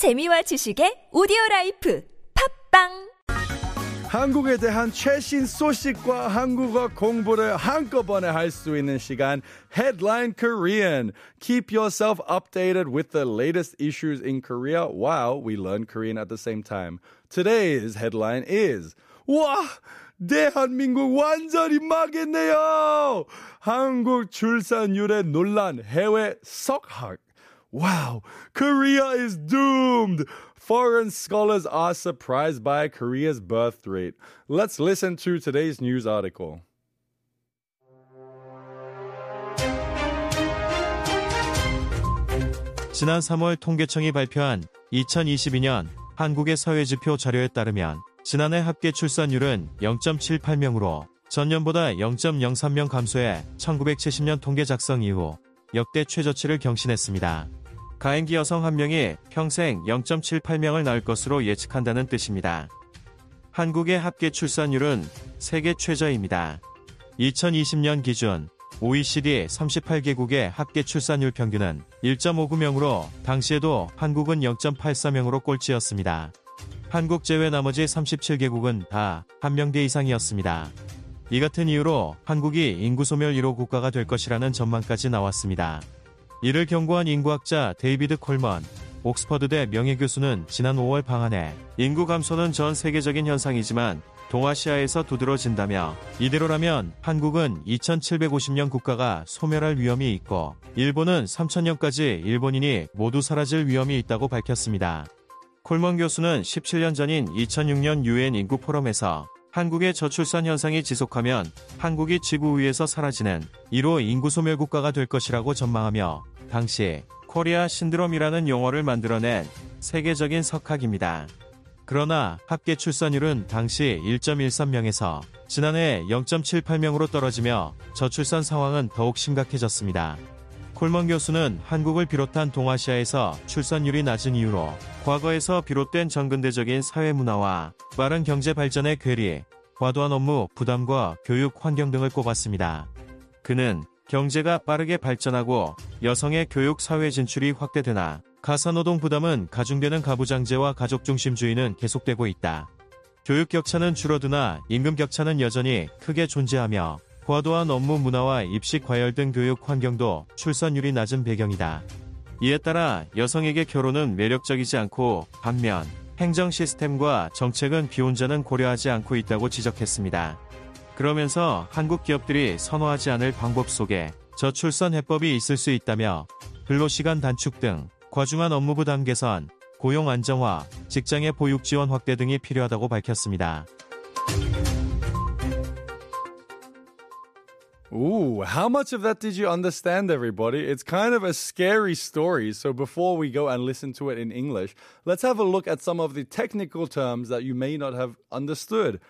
재미와 지식의 오디오 라이프 팝빵 한국에 대한 최신 소식과 한국어 공부를 한꺼번에 할 수 있는 시간 Headline Korean. Keep yourself updated with the latest issues in Korea while we learn Korean at the same time. Today's headline is 와 대한민국 완전히 망했네요. 한국 출산율의 논란 해외 석학. Wow, Korea is doomed. Foreign scholars are surprised by Korea's birth rate. Let's listen to today's news article. 지난 3월 통계청이 발표한 2022년 한국의 사회지표 자료에 따르면 지난해 합계 출산율은 0.78명으로 전년보다 0.03명 감소해 1970년 통계 작성 이후 역대 최저치를 경신했습니다. 가임기 여성 한 명이 평생 0.78명을 낳을 것으로 예측한다는 뜻입니다. 한국의 합계 출산율은 세계 최저입니다. 2020년 기준 OECD 38개국의 합계 출산율 평균은 1.59명으로 당시에도 한국은 0.84명으로 꼴찌였습니다. 한국 제외 나머지 37개국은 다 한 명대 이상이었습니다. 이 같은 이유로 한국이 인구 소멸 1호 국가가 될 것이라는 전망까지 나왔습니다. 이를 경고한 인구학자 데이비드 콜먼, 옥스퍼드대 명예교수는 지난 5월 방한해 인구 감소는 전 세계적인 현상이지만 동아시아에서 두드러진다며 이대로라면 한국은 2750년 국가가 소멸할 위험이 있고 일본은 3000년까지 일본인이 모두 사라질 위험이 있다고 밝혔습니다. 콜먼 교수는 17년 전인 2006년 유엔 인구 포럼에서 한국의 저출산 현상이 지속하면 한국이 지구 위에서 사라지는 1호 인구 소멸 국가가 될 것이라고 전망하며 당시 코리아 신드롬이라는 용어를 만들어낸 세계적인 석학입니다. 그러나 합계 출산율은 당시 1.13명에서 지난해 0.78명으로 떨어지며 저출산 상황은 더욱 심각해졌습니다. 콜먼 교수는 한국을 비롯한 동아시아에서 출산율이 낮은 이유로 과거에서 비롯된 전근대적인 사회 문화와 빠른 경제 발전의 괴리, 과도한 업무 부담과 교육 환경 등을 꼽았습니다. 그는 경제가 빠르게 발전하고 여성의 교육 사회 진출이 확대되나 가사노동 부담은 가중되는 가부장제와 가족 중심주의는 계속되고 있다. 교육 격차는 줄어드나 임금 격차는 여전히 크게 존재하며 과도한 업무 문화와 입시 과열 등 교육 환경도 출산율이 낮은 배경이다. 이에 따라 여성에게 결혼은 매력적이지 않고 반면 행정 시스템과 정책은 비혼자는 고려하지 않고 있다고 지적했습니다. 그러면서 한국 기업들이 선호하지 않을 방법 속에 저출산 해법이 있을 수 있다며 근로시간 단축 등 과중한 업무 부담 개선, 고용 안정화, 직장의 보육 지원 확대 등이 필요하다고 밝혔습니다. Ooh, how much of that did you understand, everybody? It's kind of a scary story. So before we go and listen to it in English, let's have a look at some of the technical terms that you may not have understood.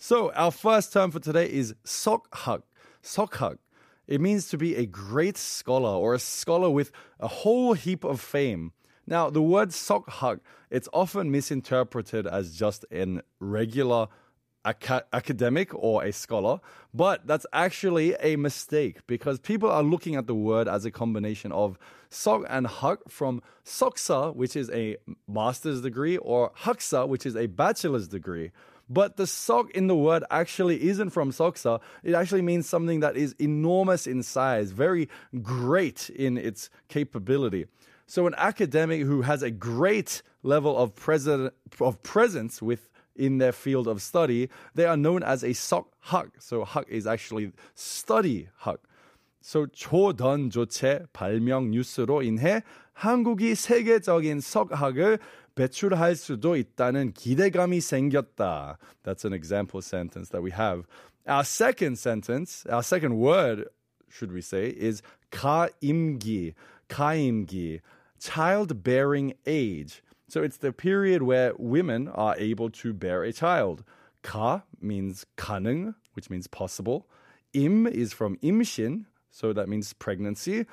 So our first term for today is sokhak. Sokhak. It means to be a great scholar or a scholar with a whole heap of fame. Now, the word sokhak, it's often misinterpreted as just an regular aca- academic or a scholar, but that's actually a mistake because people are looking at the word as a combination of sok and hak from soksa, which is a master's degree, or haksa, which is a bachelor's degree. But the "sock" in the word actually isn't from soksa. It actually means something that is enormous in size, very great in its capability. So an academic who has a great level of, pres- of presence with in their field of study, they are known as a "sock hak. So hak is actually study hak. So 초전도체 발명 뉴스로 인해 한국이 세계적인 석학을 배출할 수도 있다는 기대감이 생겼다. That's an example sentence that we have. Our second sentence, our second word, should we say, is 가임기. 가임기. Childbearing age. So it's the period where women are able to bear a child. Ka means 가능, which means possible. Im is from imshin, so that means pregnancy.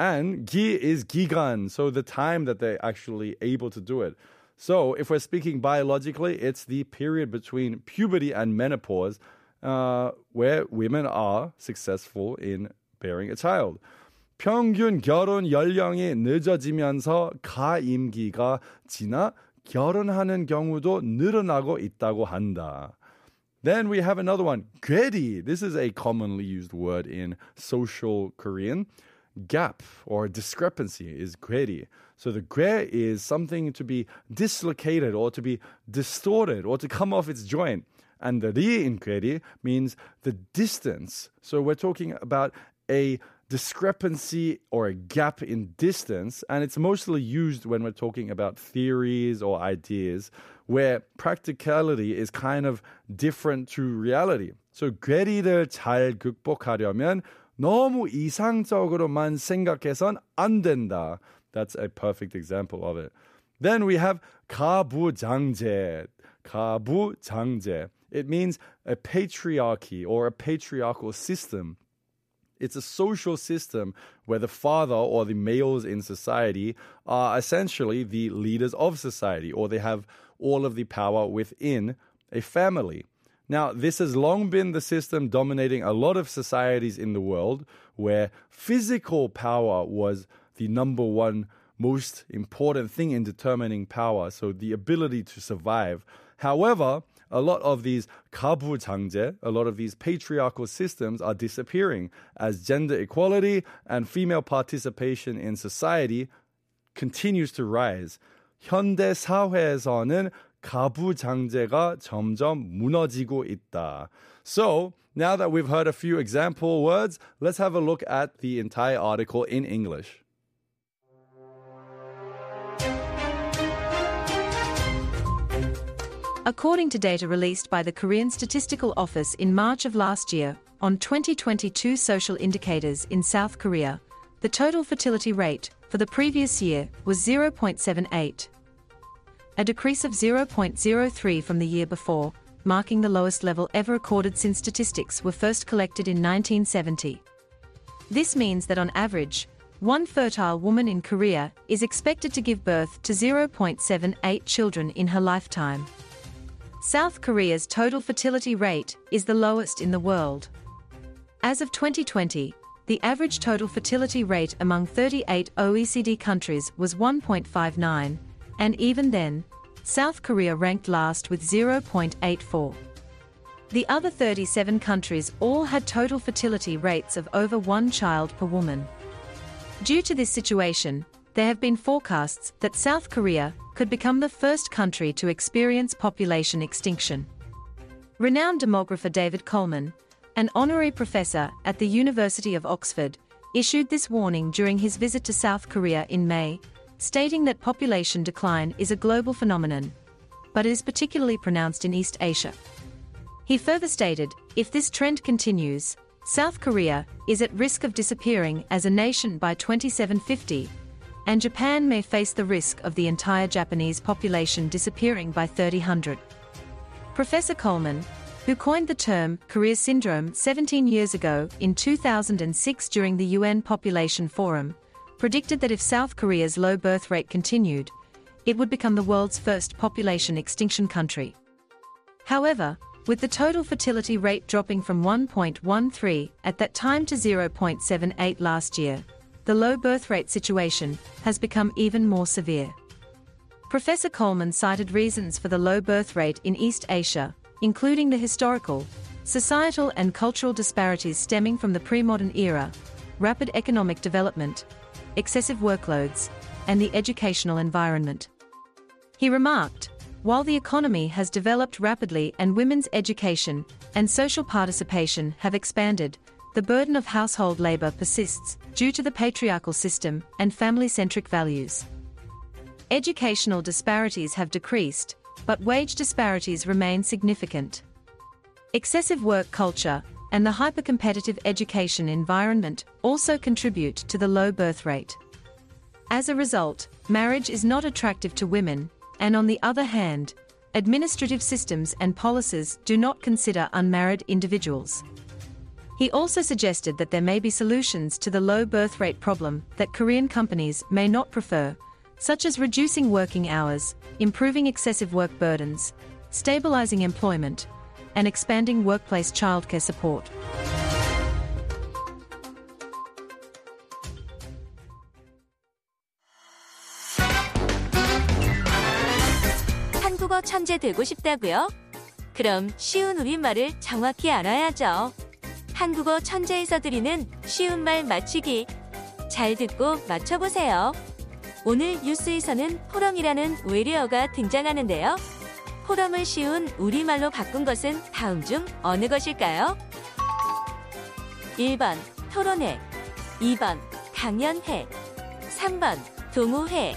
And gi is gigan, so the time that they're actually able to do it. So if we're speaking biologically, it's the period between puberty and menopause uh, where women are successful in bearing a child. 평균 결혼 연령이 늦어지면서 가임기가 지나 결혼하는 경우도 늘어나고 있다고 한다. Then we have another one, 괴리. This is a commonly used word in social Korean. Gap or discrepancy is 괴리. So the 괴 is something to be dislocated or to be distorted or to come off its joint. And the 리 in 괴리 means the distance. So we're talking about a discrepancy or a gap in distance, and it's mostly used when we're talking about theories or ideas where practicality is kind of different to reality. So 괴리를 잘 극복하려면 너무 이상적으로만 생각해선 안 된다. That's a perfect example of it. Then we have 가부장제. 가부장제. It means a patriarchy or a patriarchal system. It's a social system where the father or the males in society are essentially the leaders of society or they have all of the power within a family. Now, this has long been the system dominating a lot of societies in the world where physical power was the number one most important thing in determining power, so the ability to survive. However, a lot of these 가부장제, a lot of these patriarchal systems are disappearing as gender equality and female participation in society continues to rise. 현대 사회에서는 가부장제가 점점 무너지고 있다. So, now that we've heard a few example words, let's have a look at the entire article in English. According to data released by the Korean Statistical Office in March of last year, on 2022 social indicators in South Korea, the total fertility rate for the previous year was 0.78, a decrease of 0.03 from the year before, marking the lowest level ever recorded since statistics were first collected in 1970. This means that on average, one fertile woman in Korea is expected to give birth to 0.78 children in her lifetime. South Korea's total fertility rate is the lowest in the world. As of 2020, the average total fertility rate among 38 OECD countries was 1.59, and even then, South Korea ranked last with 0.84. The other 37 countries all had total fertility rates of over one child per woman. Due to this situation, there have been forecasts that South Korea could become the first country to experience population extinction. Renowned demographer David Coleman, an honorary professor at the University of Oxford, issued this warning during his visit to South Korea in May, stating that population decline is a global phenomenon, but is particularly pronounced in East Asia. He further stated if this trend continues, South Korea is at risk of disappearing as a nation by 2750 and Japan may face the risk of the entire Japanese population disappearing by 3000. Professor Coleman, who coined the term Korea Syndrome 17 years ago in 2006 during the UN Population Forum, predicted that if South Korea's low birth rate continued, it would become the world's first population extinction country. However, with the total fertility rate dropping from 1.13 at that time to 0.78 last year, the low birth rate situation has become even more severe. Professor Coleman cited reasons for the low birth rate in East Asia, including the historical, societal, and cultural disparities stemming from the pre modern era, rapid economic development, excessive workloads, and the educational environment. He remarked, while the economy has developed rapidly and women's education and social participation have expanded, the burden of household labor persists due to the patriarchal system and family centric values. Educational disparities have decreased, but wage disparities remain significant. Excessive work culture and the hyper-competitive education environment also contribute to the low birth rate. As a result, marriage is not attractive to women, and on the other hand, administrative systems and policies do not consider unmarried individuals. He also suggested that there may be solutions to the low birth rate problem that Korean companies may not prefer, such as reducing working hours, improving excessive work burdens, stabilizing employment, and expanding workplace childcare support. 한국어 천재 되고 싶다고요? 그럼 쉬운 우리말을 정확히 알아야죠. 한국어 천재에서 드리는 쉬운 말 맞추기. 잘 듣고 맞춰보세요. 오늘 뉴스에서는 포럼이라는 외래어가 등장하는데요. 포럼을 쉬운 우리말로 바꾼 것은 다음 중 어느 것일까요? 1번 토론회 2번 강연회 3번 동호회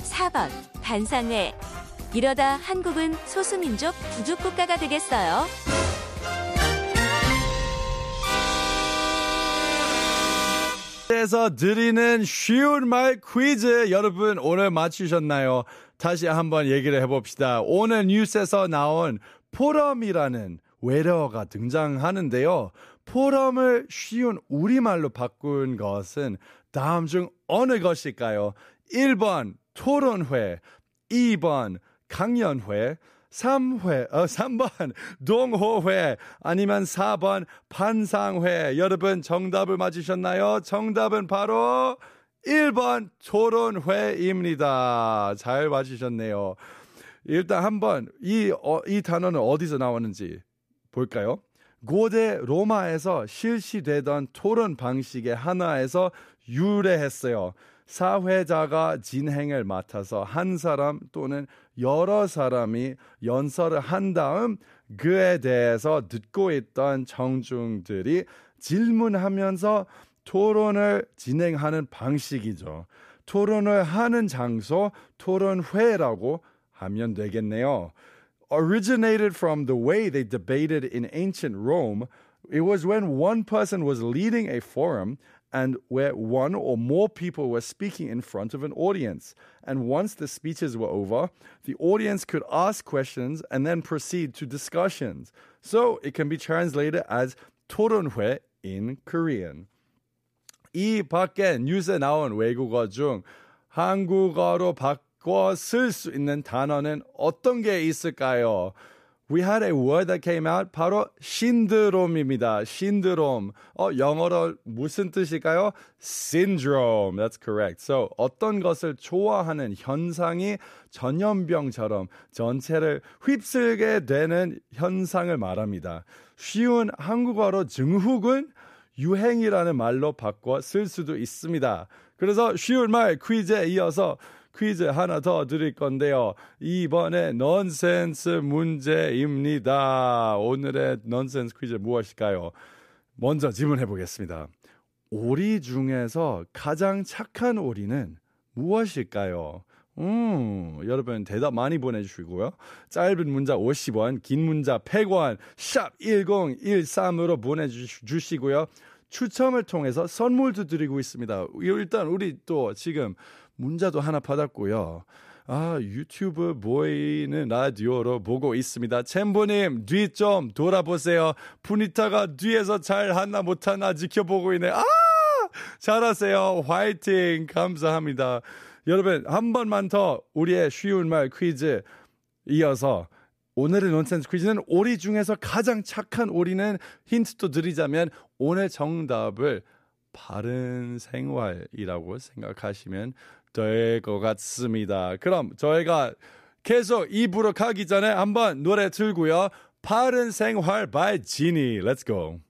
4번 반상회 이러다 한국은 소수민족 부족국가가 되겠어요. 에서 드리는 쉬운 말 퀴즈 여러분 오늘 맞추셨나요? 다시 한번 얘기를 해봅시다. 오늘 뉴스에서 나온 포럼이라는 외래어가 등장하는데요. 포럼을 쉬운 우리말로 바꾼 것은 다음 중 어느 것일까요? 1번 토론회, 2번 강연회, 3회, 어, 3번 동호회 아니면 4번 반상회. 여러분 정답을 맞으셨나요? 정답은 바로 1번 토론회입니다. 잘 맞으셨네요. 일단 한번 이, 어, 이 단어는 어디서 나왔는지 볼까요? 고대 로마에서 실시되던 토론 방식의 하나에서 유래했어요. 사회자가 진행을 맡아서 한 사람 또는 여러 사람이 연설을 한 다음 그에 대해서 듣고 있던 청중들이 질문하면서 토론을 진행하는 방식이죠. 토론을 하는 장소 토론회라고 하면 되겠네요. Originated from the way they debated in ancient Rome, it was when one person was leading a forum and where one or more people were speaking in front of an audience. And once the speeches were over, the audience could ask questions and then proceed to discussions. So it can be translated as 토론회 in Korean. 이 밖에 뉴스에 나온 외국어 중 한국어로 바꿔 쓸 수 있는 단어는 어떤 게 있을까요? We had a word that came out 바로 신드롬입니다. 신드롬. 어 영어로 무슨 뜻일까요? syndrome. That's correct. So 어떤 것을 좋아하는 현상이 전염병처럼 전체를 휩쓸게 되는 현상을 말합니다. 쉬운 한국어로 증후군 유행이라는 말로 바꿔 쓸 수도 있습니다. 그래서 쉬운 말 퀴즈에 이어서 퀴즈 하나 더 드릴 건데요. 이번에 넌센스 문제입니다. 오늘의 넌센스 퀴즈 무엇일까요? 먼저 질문해 보겠습니다. 오리 중에서 가장 착한 오리는 무엇일까요? 음, 여러분 대답 많이 보내주시고요. 짧은 문자 50원, 긴 문자 100원, 샵 1013으로 보내주시고요. 추첨을 통해서 선물도 드리고 있습니다. 일단 우리 또 지금 문자도 하나 받았고요. 아, 유튜브 보이는 라디오로 보고 있습니다. 챔보님, 뒤 좀 돌아보세요. 푸니타가 뒤에서 잘 하나 못하나 지켜보고 있네. 아! 잘하세요. 화이팅! 감사합니다. 여러분, 한 번만 더 우리의 쉬운 말 퀴즈 이어서 오늘의 논센스 퀴즈는 오리 중에서 가장 착한 오리는 힌트도 드리자면 오늘 정답을 바른 생활이라고 생각하시면 될 것 같습니다. 그럼 저희가 계속 입으로 가기 전에 한번 노래 틀고요. 바른 생활 by 지니. Let's go.